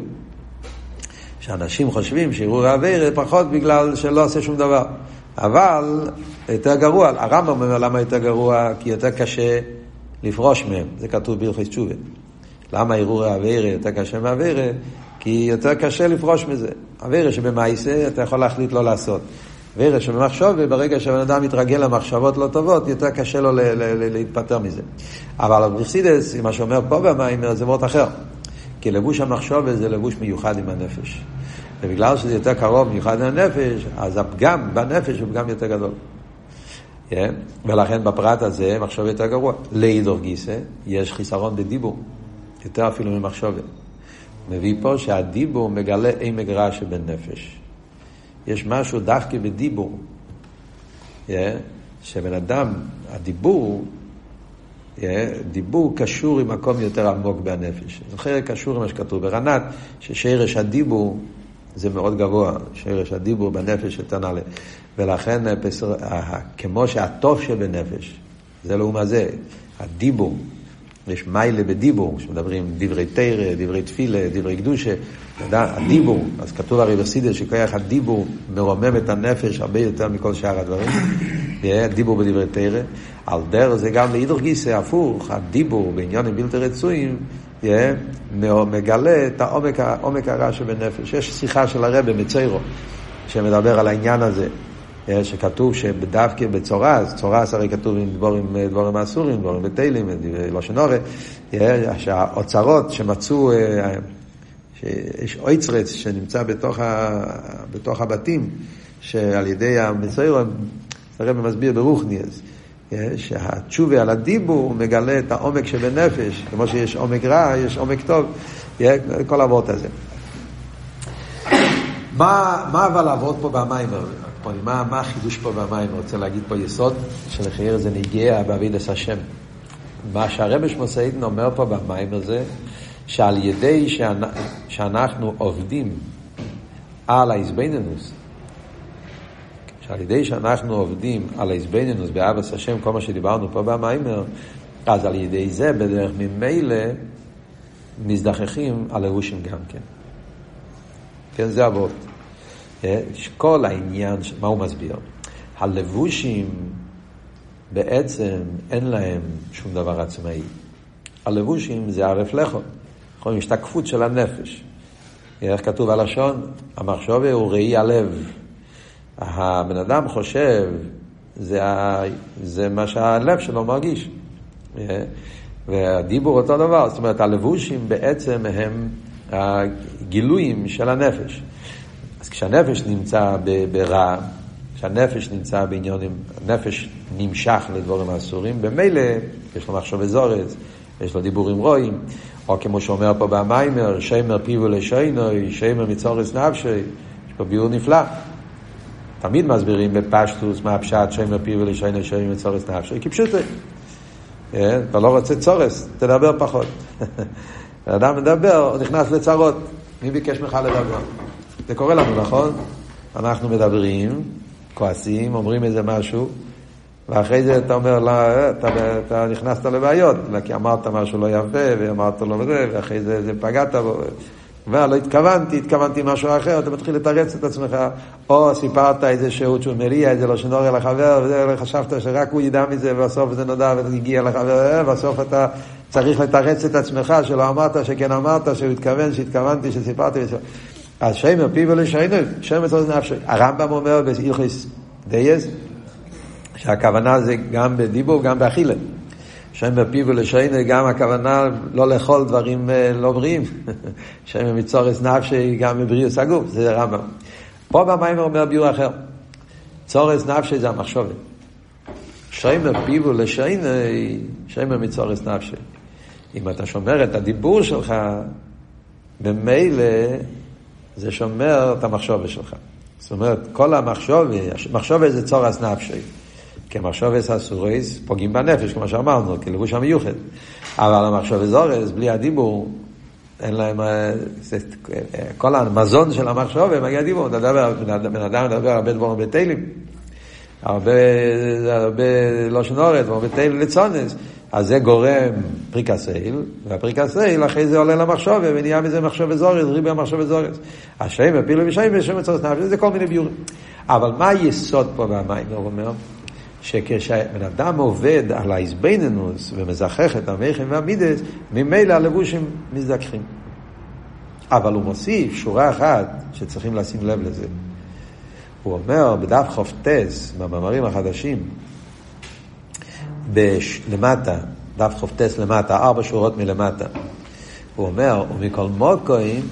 שאנשים חושבים שערעור האווירה פחות בגלל שלא עושה שום דבר. אבל יותר גרוע, הרמב"ם אומר למה יותר גרוע? כי יותר קשה לפרוש מהם, זה כתוב בהלכויס תשובה. למה ערעור האווירה יותר קשה מהאווירה? כי יותר קשה לפרוש מזה. אווירה שבמעשה אתה יכול להחליט לא לעשות. אווירה שבמחשוב, וברגע שהבן אדם מתרגל למחשבות לא טובות, יותר קשה לו להתפטר מזה. אבל בחסידס, מה שאומר פה במיימר, זה מאוד אחר. כי לבוש המחשוב זה לבוש מיוחד עם הנפש. ובגלל שזה יותר קרוב מיוחד עם הנפש, אז הפגם בנפש הוא פגם יותר גדול. כן? ולכן בפרט הזה מחשוב יותר גרוע. לאידור גיסא, יש חיסרון בדיבור, יותר אפילו ממחשובת. מביא פה שהדיבור מגלה עמק רע שבן נפש. יש משהו דווקא בדיבור, yeah, שבן אדם, הדיבור, yeah, דיבור קשור עם מקום יותר עמוק בנפש. זוכר, קשור עם מה שכתוב ברנת, ששרש הדיבור זה מאוד גבוה, שרש הדיבור בנפש יותר נעלה. ולכן, אה, פסר, כמו שהטוב שבנפש, זה לעומת זה, הדיבור, יש מיילה בדיבור, שמדברים דברי תרא, דברי תפילה, דברי קדושה, הדיבור, אז כתוב הרי בסידר שכוח הדיבור מרומם את הנפש הרבה יותר מכל שאר הדברים, דיבור בדברי תרא, על דרך זה גם לאידור גיסא, הפוך, הדיבור בעניונים בלתי רצויים, מגלה את העומק, העומק הרע שבנפש. יש שיחה של הרבי מציירו, שמדבר על העניין הזה. שכתוב שדווקא בצורס, צורס הרי כתוב עם דבורים, דבורים אסורים, דבורים בתהילים, לא שנורא, שהאוצרות שמצאו, אה, שיש אויצרץ שנמצא בתוך, ה, בתוך הבתים, שעל ידי המצוירו, הרב מסביר ברוכניאס, שהתשובה על הדיבור מגלה את העומק שבנפש, כמו שיש עומק רע, יש עומק טוב, כל הוורט הזה. מה, מה אבל לעבוד פה במים? מה, מה החידוש פה במים? רוצה להגיד פה יסוד שלחייר זה נגיע באבידס השם. מה שהרבש מוסיידן אומר פה במים הזה, שעל ידי שאנ... שאנחנו עובדים על האיזבנינוס, שעל ידי שאנחנו עובדים על האיזבנינוס באבס השם, כל מה שדיברנו פה במיימר, אז על ידי זה בדרך ממילא מזדחכים על הרושים גם כן. כן, זה אבות. כל העניין, מה הוא מסביר? הלבושים בעצם אין להם שום דבר עצמאי. הלבושים זה הרפלכו, נכון? השתקפות של הנפש. איך כתוב הלשון? המחשוב הוא ראי הלב. הבן אדם חושב, זה, ה... זה מה שהלב שלו מרגיש. והדיבור אותו דבר, זאת אומרת, הלבושים בעצם הם הגילויים של הנפש. כשהנפש נמצא ברע, כשהנפש נמצא בעניונים, הנפש נמשך לדבורים אסורים, במילא יש לו מחשוב אזורץ, יש לו דיבורים רואים, או כמו שאומר פה במיימר, שיימר פיבו לשיינוי, שיימר מצורס נפשי, יש פה ביור נפלא. תמיד מסבירים בפשטוס מה הפשט שיימר פיבו לשיינוי, שיימר מצורס נפשי, כי פשוט אה, אתה לא רוצה צורס, תדבר פחות. <laughs> אדם מדבר, הוא נכנס לצרות, מי ביקש ממך לדבר? זה קורה לנו, נכון? אנחנו מדברים, כועסים, אומרים איזה משהו, ואחרי זה אתה אומר, לא, אתה, אתה נכנסת לבעיות, כי אמרת משהו לא יפה, ואמרת לו וזה, ואחרי זה, זה פגעת בו. ולא התכוונתי, התכוונתי משהו אחר, אתה מתחיל לתרץ את עצמך, או סיפרת איזה שהות שהוא מריע, איזה לא שנורא לחבר, וזה, חשבת שרק הוא ידע מזה, ובסוף זה נודע והגיע לחבר, ובסוף אתה צריך לתרץ את עצמך שלא אמרת, שכן אמרת, שהוא התכוון, שהתכוונתי, שסיפרתי. אז שמר פיבו לשיינו, שמר צורך נפשי. הרמב"ם אומר בהלכיס דייז, שהכוונה זה גם בדיבור, גם באכילה. שמר פיבו לשיינו, גם הכוונה לא לאכול דברים אה, לא בריאים. <laughs> שמר מצורס נפשי, גם מבריאוס הגוף, זה הרמב"ם. פה במים אומר ביור אחר. צורס נפשי זה המחשובת. שמר פיבו לשיינו, שמר מצורס נפשי. אם אתה שומר את הדיבור שלך, במילא זה שומר את המחשובה שלך. זאת אומרת, כל המחשובה, מחשובה זה צורס נפשי. כי מחשובה אסורס פוגעים בנפש, כמו שאמרנו, כלבוש המיוחד. אבל המחשובה זורס, בלי הדיבור, אין להם, אה, זה, כל המזון של המחשוב, מגיע דיבור, בן אדם מדבר הרבה דברים בתהילים, הרבה, הרבה לא שנורת, הרבה תהילים לצונס, אז זה גורם פריקסייל, והפריקסייל אחרי זה עולה למחשוב, ונהיה מזה מחשוב אזורס, ריבי המחשוב אזורס. השם הפילו ושם ושם מצורך נפש, זה כל מיני ביורים. אבל מה היסוד פה הוא אומר? שכשבן אדם עובד על האיזבנינוס ומזכח את המכם והמידס, ממילא הלבושים מזדככים. אבל הוא מוסיף שורה אחת שצריכים לשים לב לזה. הוא אומר בדף חופטס, במאמרים החדשים, בש... למטה, דף חופטס למטה, ארבע שורות מלמטה. הוא אומר, ומכל מוקוים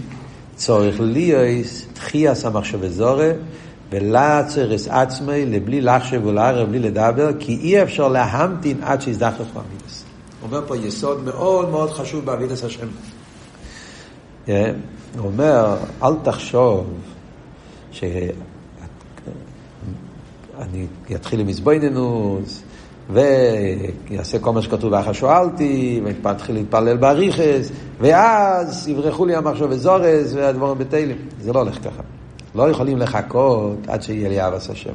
צורך להיות תחייס המחשב זורה ולעצרס עצמי לבלי לחשב ולערב, בלי לדבר, כי אי אפשר להמתין עד שיזדחך באבידס. הוא אומר פה יסוד מאוד מאוד חשוב באבידס השם. הוא אומר, אל תחשוב שאני אתחיל עם מזבויננוס, ויעשה כל מה שכתוב ואחר שואלתי, ואתחיל להתפלל באריכס, ואז יברחו לי המחשוב וזורס והדבורים בתהילים. זה לא הולך ככה. לא יכולים לחכות עד שיהיה לי אבס השם.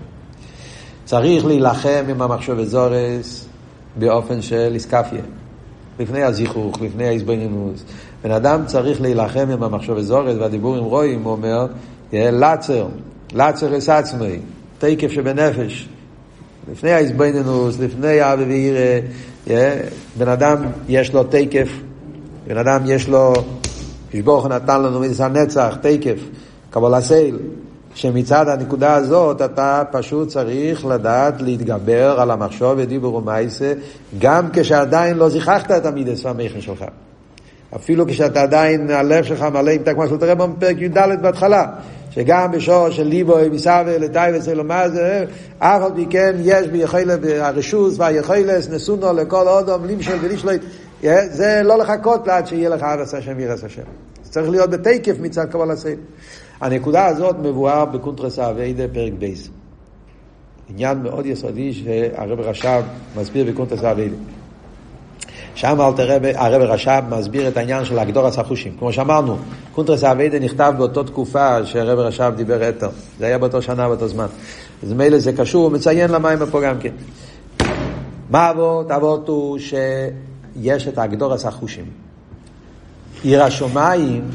צריך להילחם עם המחשוב וזורס באופן של איסקפיה. לפני הזיכוך, לפני ההזבנינוס. בן אדם צריך להילחם עם המחשוב וזורס, והדיבור עם רואים אומר, לצר, לצר אס עצמי, תקף שבנפש. לפני ההזבנינוס, לפני האבי וירא, בן אדם יש לו תקף, בן אדם יש לו, ישבוך נתן לנו מידס הנצח, תקף. קבלה סייל, שמצד הנקודה הזאת אתה פשוט צריך לדעת להתגבר על המחשוב ודיבור ומייסה, גם כשעדיין לא זיככת את המידס והמכן שלך. אפילו כשאתה עדיין, הלב שלך מלא עם תקמה של תראה בפרק י"ד בהתחלה, שגם בשור של ליבו, מסווה, לטייבס, אלומה זה, אף על פי כן יש ביכולת, הרשוס והיכולת, נסונו לכל אודום, למשל ולשלט, זה לא לחכות עד שיהיה לך עד עשה שם ירס השם. זה צריך להיות בתקף מצד קבלה סייל. הנקודה הזאת מבואר בקונטרס האביידה פרק בייס. עניין מאוד יסודי שהרב רש"ב מסביר בקונטרס האביידה. שם הרב רש"ב מסביר את העניין של הגדורס החושים. כמו שאמרנו, קונטרס האביידה נכתב באותה תקופה שהרב רש"ב דיבר אתו. זה היה באותו שנה, באותו זמן. אז מילא זה קשור, הוא מציין למים פה גם כן. מה אבות? אבות הוא שיש את הגדורס החושים. עיר השמיים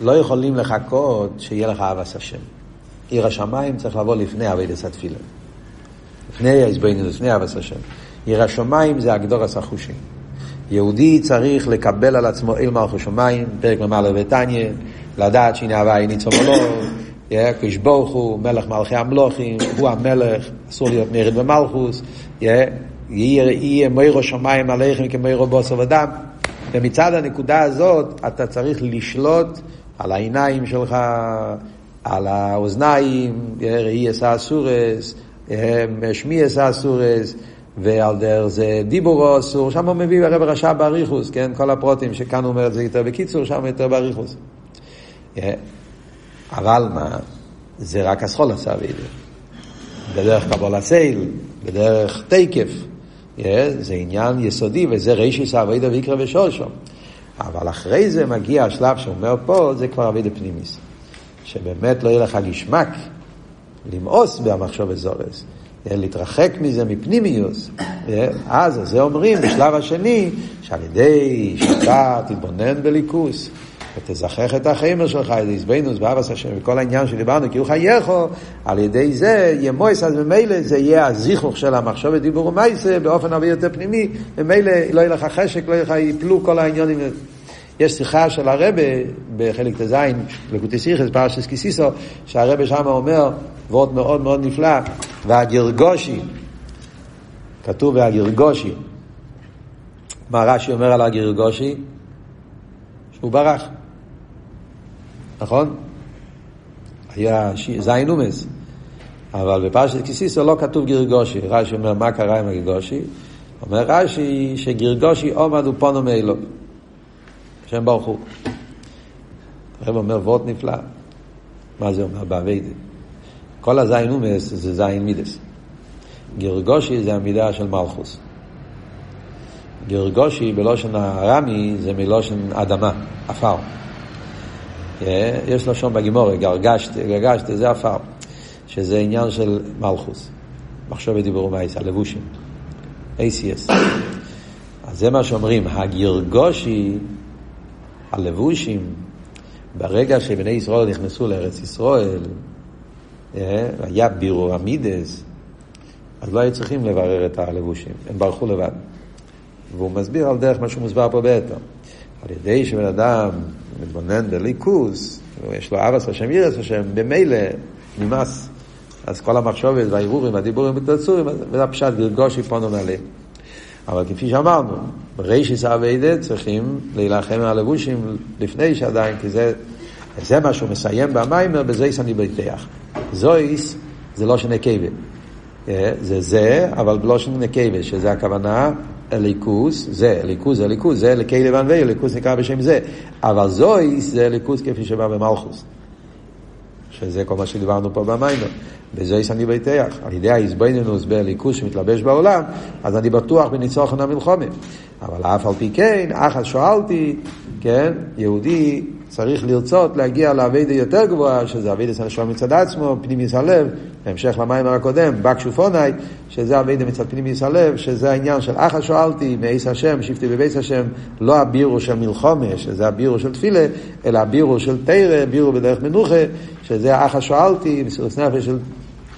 לא יכולים לחכות שיהיה לך אבס השם. עיר השמיים צריך לבוא לפני אבידס התפילה. לפני ההסבנות, לפני אבס השם. עיר השמיים זה הגדורס החושים. יהודי צריך לקבל על עצמו אל מלכו שמיים, פרק ממלא ותניא, לדעת שהנה הוואי ניצום עולו, קדוש ברוך הוא, מלך מלכי המלוכים, הוא המלך, אסור להיות מרד במלכוס, יהיה מוירו שמיים עליכם כמוירו בוסר ודם. ומצד הנקודה הזאת אתה צריך לשלוט על העיניים שלך, על האוזניים, ראי אסא אסורס, שמי אסא אסורס, ועל דרך זה דיבורו אסור, שם הוא מביא הרב רשע באריכוס, כן, כל הפרוטים שכאן הוא אומר את זה יותר בקיצור, שם יותר באריכוס. אבל מה, זה רק הסחול עשה וידע. בדרך קבול הסייל, בדרך תקף. זה עניין יסודי, וזה רישיס אבוידא ויקרא ושושו. אבל אחרי זה מגיע השלב שאומר פה, זה כבר אבי דפנימיס. שבאמת לא יהיה לך גשמק למאוס במחשוב אזורס, להתרחק מזה מפנימיוס. אז זה אומרים בשלב השני, שעל ידי שאתה תתבונן בליכוס, ותזכח את החמר שלך, את איזבנוס ואבס השם, וכל העניין שדיברנו, כי הוא חייכו, על ידי זה יהיה מויס, אז ממילא זה יהיה הזיכוך של המחשוב ודיבור ומייסה, באופן הרבה יותר פנימי, ממילא לא יהיה לך חשק, לא יהיה לך, יפלו כל העניינים. יש שיחה של הרבה בחלק ט"ז, לקוטי סיכס, פרשס קיסיסו, שהרבה שם אומר, ועוד מאוד מאוד נפלא, והגרגושי, כתוב והגרגושי, מה רש"י אומר על הגרגושי? שהוא ברח, נכון? היה זין אומס, אבל בפרשת קיסיסו לא כתוב גרגושי, רש"י אומר מה קרה עם הגרגושי? אומר רש"י שגרגושי עומד ופונו מאלו. השם ברוך הוא. הרב אומר וורט נפלא. מה זה אומר? באביידה. כל הזין אומס זה זין מידס. גרגושי זה המידה של מלכוס. גרגושי בלושן הרמי זה מלושן אדמה, עפר. אה, יש לשון בגימורי, גרגשתי, גרגשתי, זה עפר. שזה עניין של מלכוס. מחשוב ודיבור ומייס, הלבושים. ACS. אז זה מה שאומרים, הגרגושי, הלבושים, ברגע שבני ישראל נכנסו לארץ ישראל, אה, היה בירור המידס, אז לא היו צריכים לברר את הלבושים, הם ברחו לבד. והוא מסביר על דרך מה שהוא מוסבר פה בעתו. על ידי שבן אדם מתבונן בליכוס, יש לו אבס השם ירס השם, במילא נמאס. אז כל המחשובת והערעורים והדיבורים בתצורים, וזה הפשט גרגושי פונו נעלה. אבל כפי שאמרנו, ברישיס אביידה צריכים להילחם על הלבושים לפני שעדיין, כי זה, זה מה שהוא מסיים במיימר, בזויס אני בטח. זויס זה לא שנקבה. אה, זה זה, אבל לא שנקבה, שזה הכוונה אליקוס, זה, אליקוס זה אליקוס, זה אליקי לבן ואי, אליקוס נקרא בשם זה. אבל זויס זה אליקוס כפי שבא במלכוס. שזה כל מה שדיברנו פה במיימר. בזה אני בטח, על ידי ההזבנינוס בליכוס שמתלבש בעולם, אז אני בטוח בניצוחן המלחומים. אבל אף על פי כן, אחת שואלתי, כן, יהודי צריך לרצות להגיע לאביידה יותר גבוהה, שזה אביידה הנשום מצד עצמו, פנימיס הלב, בהמשך למים הקודם, בקשופוני, שזה אביידה מצד פנימיס הלב, שזה העניין של אחת שואלתי, מעיס השם, שבטי בבייס השם, לא הבירו של מלחומה, שזה הבירו של תפילה, אלא הבירו של תרא, בירו בדרך מנוחה, שזה אחת שואלתי, מסירות נפש של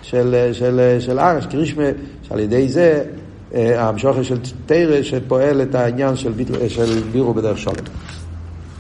של, של, של ארש, קרישמה, שעל ידי זה המשוכר של תרא שפועל את העניין של, של בירו בדרך שולם.